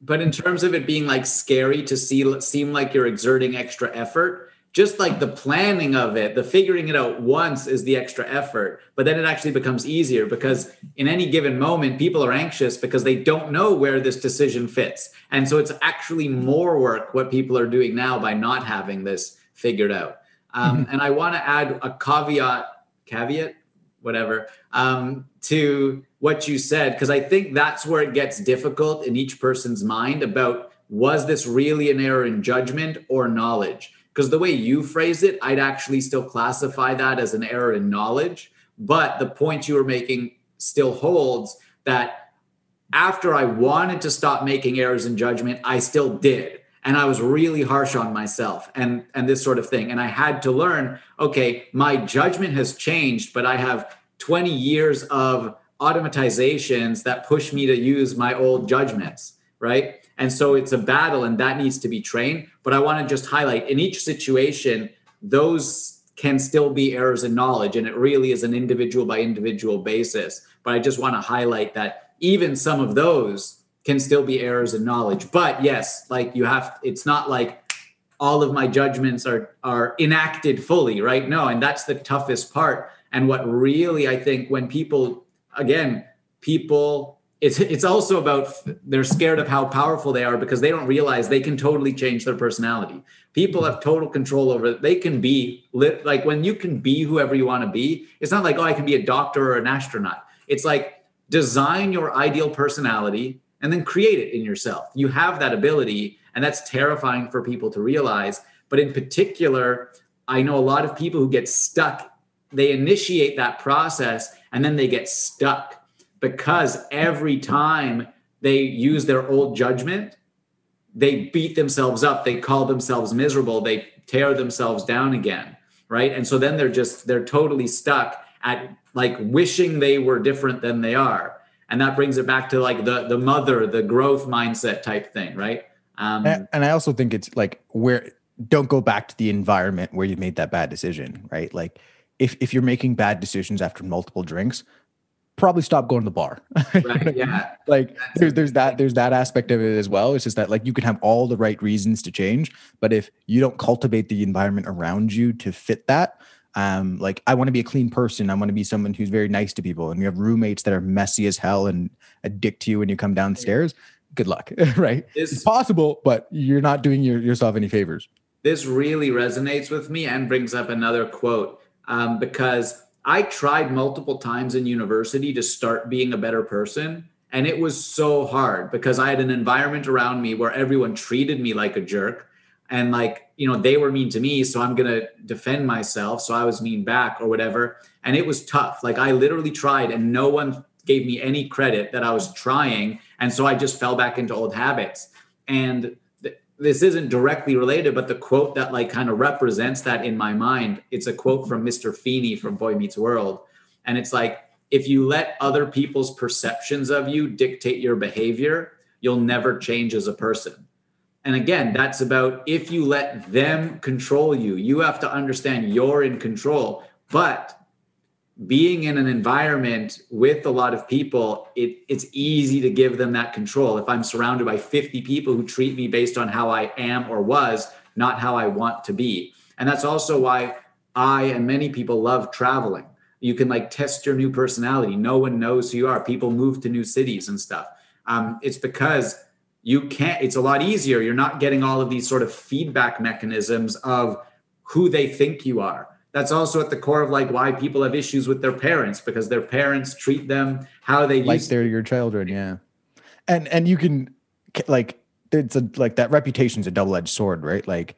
but in terms of it being like scary to see seem like you're exerting extra effort, just like the planning of it, the figuring it out once is the extra effort, but then it actually becomes easier because in any given moment, people are anxious because they don't know where this decision fits. And so it's actually more work what people are doing now by not having this figured out. Um, mm-hmm. And I want to add a caveat, caveat, whatever, um, to what you said, because I think that's where it gets difficult in each person's mind about was this really an error in judgment or knowledge? Because the way you phrase it, I'd actually still classify that as an error in knowledge. But the point you were making still holds that after I wanted to stop making errors in judgment, I still did. And I was really harsh on myself and, and this sort of thing. And I had to learn okay, my judgment has changed, but I have 20 years of automatizations that push me to use my old judgments, right? And so it's a battle and that needs to be trained. But I want to just highlight in each situation, those can still be errors in knowledge. And it really is an individual by individual basis. But I just want to highlight that even some of those can still be errors in knowledge. But yes, like you have, it's not like all of my judgments are are enacted fully, right? No, and that's the toughest part. And what really I think when people again, people it's it's also about they're scared of how powerful they are because they don't realize they can totally change their personality. People have total control over it. They can be lit, like when you can be whoever you want to be. It's not like oh I can be a doctor or an astronaut. It's like design your ideal personality and then create it in yourself. You have that ability and that's terrifying for people to realize, but in particular, I know a lot of people who get stuck. They initiate that process and then they get stuck because every time they use their old judgment, they beat themselves up, they call themselves miserable, they tear themselves down again, right? And so then they're just they're totally stuck at like wishing they were different than they are. And that brings it back to like the the mother, the growth mindset type thing, right? Um, and, and I also think it's like where don't go back to the environment where you made that bad decision, right? Like if if you're making bad decisions after multiple drinks, probably stop going to the bar. Right, yeah. like there's there's that there's that aspect of it as well. It's just that like you can have all the right reasons to change, but if you don't cultivate the environment around you to fit that, um, like I want to be a clean person. I want to be someone who's very nice to people. And you have roommates that are messy as hell and a dick to you when you come downstairs. Good luck, right? This, it's possible, but you're not doing your, yourself any favors. This really resonates with me and brings up another quote um, because I tried multiple times in university to start being a better person. And it was so hard because I had an environment around me where everyone treated me like a jerk. And like, you know, they were mean to me. So I'm going to defend myself. So I was mean back or whatever. And it was tough. Like, I literally tried and no one gave me any credit that I was trying. And so I just fell back into old habits. And this isn't directly related, but the quote that like kind of represents that in my mind, it's a quote from Mr. Feeney from Boy Meets World. And it's like, if you let other people's perceptions of you dictate your behavior, you'll never change as a person. And again, that's about if you let them control you, you have to understand you're in control. But being in an environment with a lot of people, it, it's easy to give them that control. If I'm surrounded by 50 people who treat me based on how I am or was, not how I want to be. And that's also why I and many people love traveling. You can like test your new personality. No one knows who you are. People move to new cities and stuff. Um, it's because you can't, it's a lot easier. You're not getting all of these sort of feedback mechanisms of who they think you are that's also at the core of like why people have issues with their parents because their parents treat them how they like they're your children yeah. And and you can like it's a like that reputation's a double-edged sword right? Like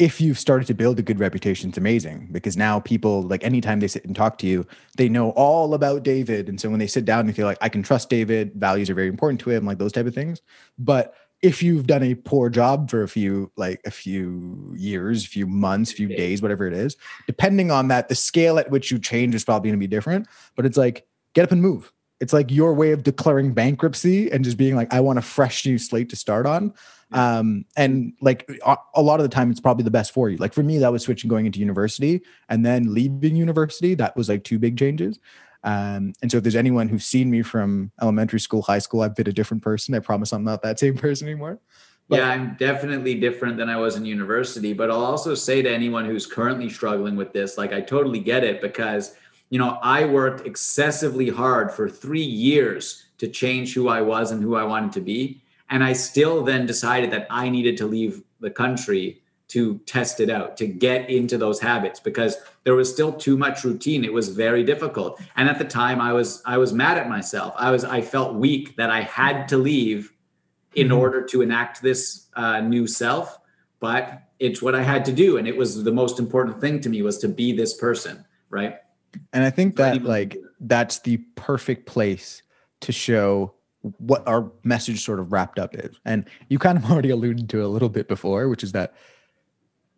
if you've started to build a good reputation it's amazing because now people like anytime they sit and talk to you they know all about david. And so when they sit down they feel like i can trust david values are very important to him like those type of things. But if you've done a poor job for a few like a few years, a few months, a few days, whatever it is, depending on that, the scale at which you change is probably going to be different. But it's like get up and move. It's like your way of declaring bankruptcy and just being like, I want a fresh new slate to start on. Um, and like a, a lot of the time, it's probably the best for you. Like for me, that was switching going into university and then leaving university. That was like two big changes. Um, and so if there's anyone who's seen me from elementary school, high school, I've been a different person. I promise I'm not that same person anymore. But, yeah, I'm definitely different than I was in university. But I'll also say to anyone who's currently struggling with this, like I totally get it because you know I worked excessively hard for three years to change who I was and who I wanted to be. And I still then decided that I needed to leave the country to test it out, to get into those habits because there was still too much routine. It was very difficult. And at the time I was I was mad at myself. I was I felt weak that I had to leave in mm-hmm. order to enact this uh, new self, but it's what I had to do and it was the most important thing to me was to be this person, right? And I think that like that's the perfect place to show what our message sort of wrapped up is. And you kind of already alluded to a little bit before, which is that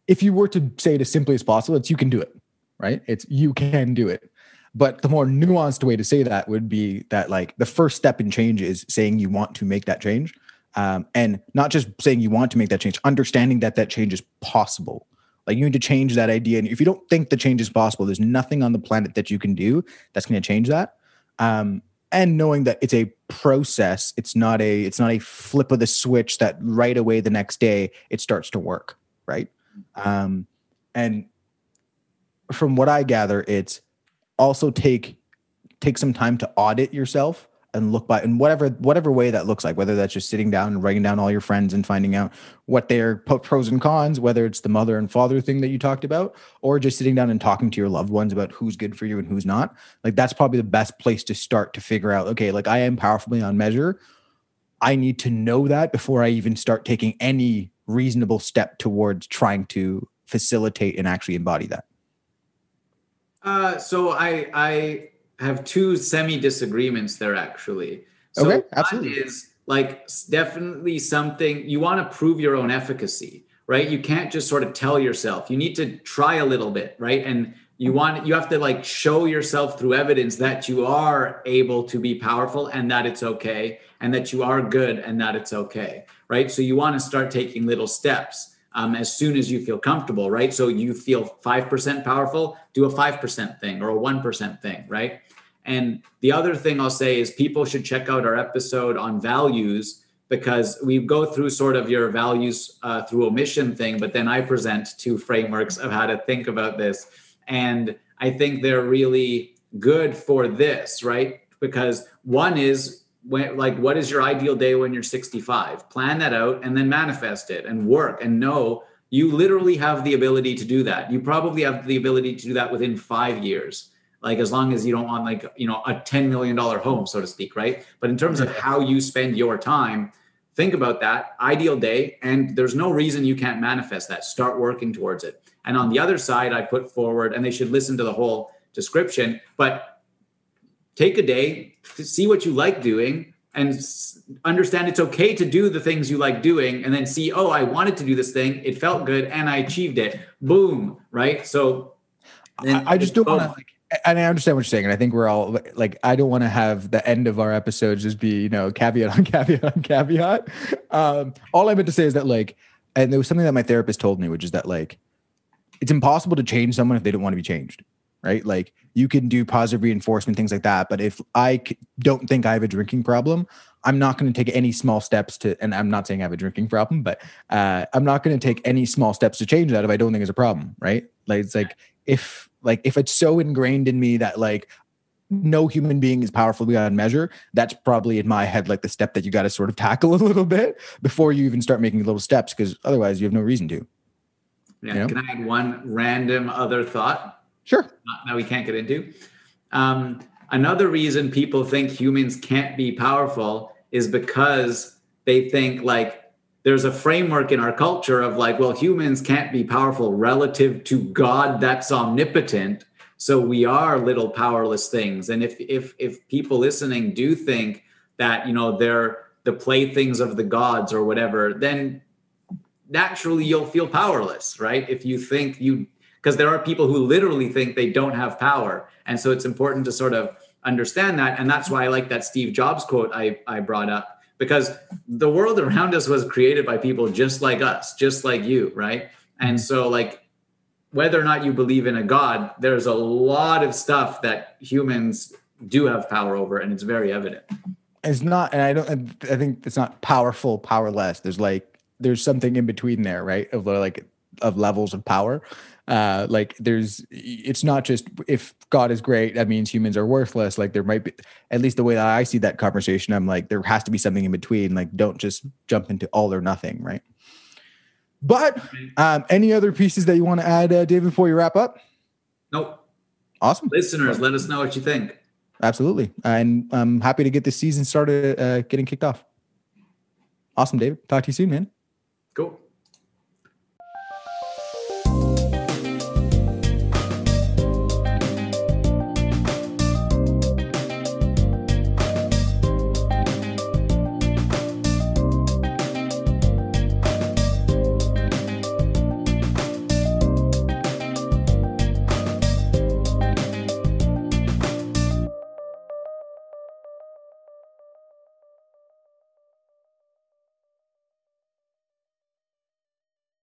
if you were to say it as simply as possible, it's you can do it, right? It's you can do it. But the more nuanced way to say that would be that like the first step in change is saying you want to make that change. Um, and not just saying you want to make that change, understanding that that change is possible. Like you need to change that idea. And if you don't think the change is possible, there's nothing on the planet that you can do that's going to change that. Um, and knowing that it's a process, it's not a it's not a flip of the switch that right away the next day it starts to work, right? Um, and from what I gather, it's also take take some time to audit yourself and look by in whatever whatever way that looks like whether that's just sitting down and writing down all your friends and finding out what their pros and cons whether it's the mother and father thing that you talked about or just sitting down and talking to your loved ones about who's good for you and who's not. Like that's probably the best place to start to figure out okay like i am powerful beyond measure. I need to know that before i even start taking any reasonable step towards trying to facilitate and actually embody that? Uh, so I I have two semi disagreements there actually. So okay, absolutely. One is like definitely something you want to prove your own efficacy, right? You can't just sort of tell yourself. You need to try a little bit, right? And you want you have to like show yourself through evidence that you are able to be powerful and that it's okay and that you are good and that it's okay right? So you want to start taking little steps um, as soon as you feel comfortable right? So you feel 5% powerful do a 5% thing or a 1% thing right? And the other thing i'll say is people should check out our episode on values because we go through sort of your values uh, through omission thing but then i present two frameworks of how to think about this. And I think they're really good for this, right? Because one is when, like, what is your ideal day when you're 65? Plan that out and then manifest it and work and know you literally have the ability to do that. You probably have the ability to do that within five years. Like as long as you don't want like you know a $10 million home, so to speak, right? But in terms of how you spend your time, think about that ideal day and there's no reason you can't manifest that start working towards it and on the other side i put forward and they should listen to the whole description but take a day to see what you like doing and understand it's okay to do the things you like doing and then see oh i wanted to do this thing. It felt good and i achieved it. Boom right? So I, I just don't want to like and I understand what you're saying, and I think we're all like, I don't want to have the end of our episodes just be, you know, caveat on caveat on caveat. Um, all I meant to say is that, like, and there was something that my therapist told me, which is that, like, it's impossible to change someone if they don't want to be changed, right? Like, you can do positive reinforcement, things like that. But if I don't think I have a drinking problem, I'm not going to take any small steps to, and I'm not saying I have a drinking problem, but uh, I'm not going to take any small steps to change that if I don't think it's a problem, right? Like, it's like, if like if it's so ingrained in me that like no human being is powerful beyond measure that's probably in my head like the step that you got to sort of tackle a little bit before you even start making little steps because otherwise you have no reason to yeah you know? can i add one random other thought sure that we can't get into um, another reason people think humans can't be powerful is because they think like there's a framework in our culture of like, well, humans can't be powerful relative to God that's omnipotent. So we are little powerless things. And if if if people listening do think that you know they're the playthings of the gods or whatever, then naturally you'll feel powerless, right? If you think you, because there are people who literally think they don't have power. And so it's important to sort of understand that. And that's why I like that Steve Jobs quote I, I brought up, because the world around us was created by people just like us, just like you, right? And so, like, whether or not you believe in a God, there's a lot of stuff that humans do have power over, and it's very evident. It's not, and I don't. I think it's not powerful, powerless. There's like there's something in between there, right? Of like of levels of power. Uh, like there's, it's not just if God is great, that means humans are worthless. Like there might be, at least the way that I see that conversation, I'm like there has to be something in between. Like don't just jump into all or nothing, right? But um, any other pieces that you want to add, uh, David, before you wrap up? Nope. Awesome. Listeners, let us know what you think. Absolutely. And I'm happy to get this season started uh, getting kicked off. Awesome, David. Talk to you soon, man. Cool.